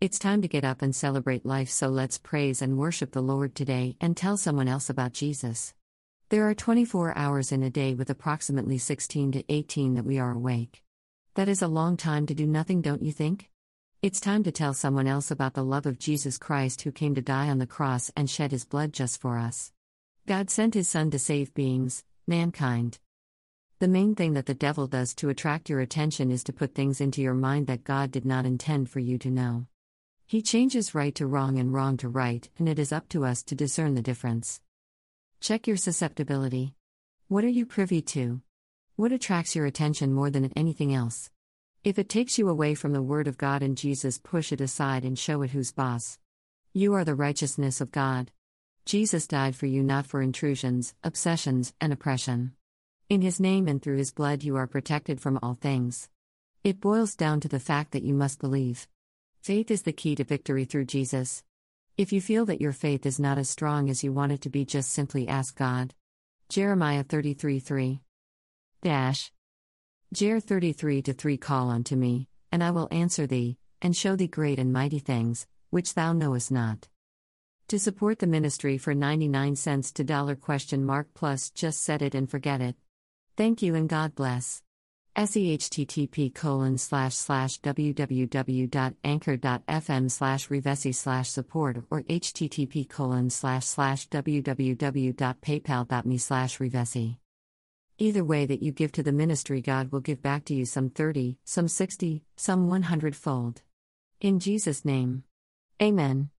It's time to get up and celebrate life, so let's praise and worship the Lord today and tell someone else about Jesus. There are 24 hours in a day with approximately 16 to 18 that we are awake. That is a long time to do nothing, don't you think? It's time to tell someone else about the love of Jesus Christ who came to die on the cross and shed his blood just for us. God sent his Son to save beings, mankind. The main thing that the devil does to attract your attention is to put things into your mind that God did not intend for you to know. He changes right to wrong and wrong to right, and it is up to us to discern the difference. Check your susceptibility. What are you privy to? What attracts your attention more than anything else? If it takes you away from the Word of God and Jesus, push it aside and show it who's boss. You are the righteousness of God. Jesus died for you not for intrusions, obsessions, and oppression. In His name and through His blood, you are protected from all things. It boils down to the fact that you must believe. Faith is the key to victory through Jesus. If you feel that your faith is not as strong as you want it to be, just simply ask God. Jeremiah 33 3. Dash. Jer 33 3 Call unto me, and I will answer thee, and show thee great and mighty things, which thou knowest not. To support the ministry for 99 cents to dollar question mark plus just set it and forget it. Thank you and God bless. SEHTTP colon slash slash www.anchor.fm slash revesi slash support or http colon slash slash www.paypal.me slash revesi. Either way that you give to the ministry, God will give back to you some 30, some 60, some 100 fold. In Jesus' name. Amen.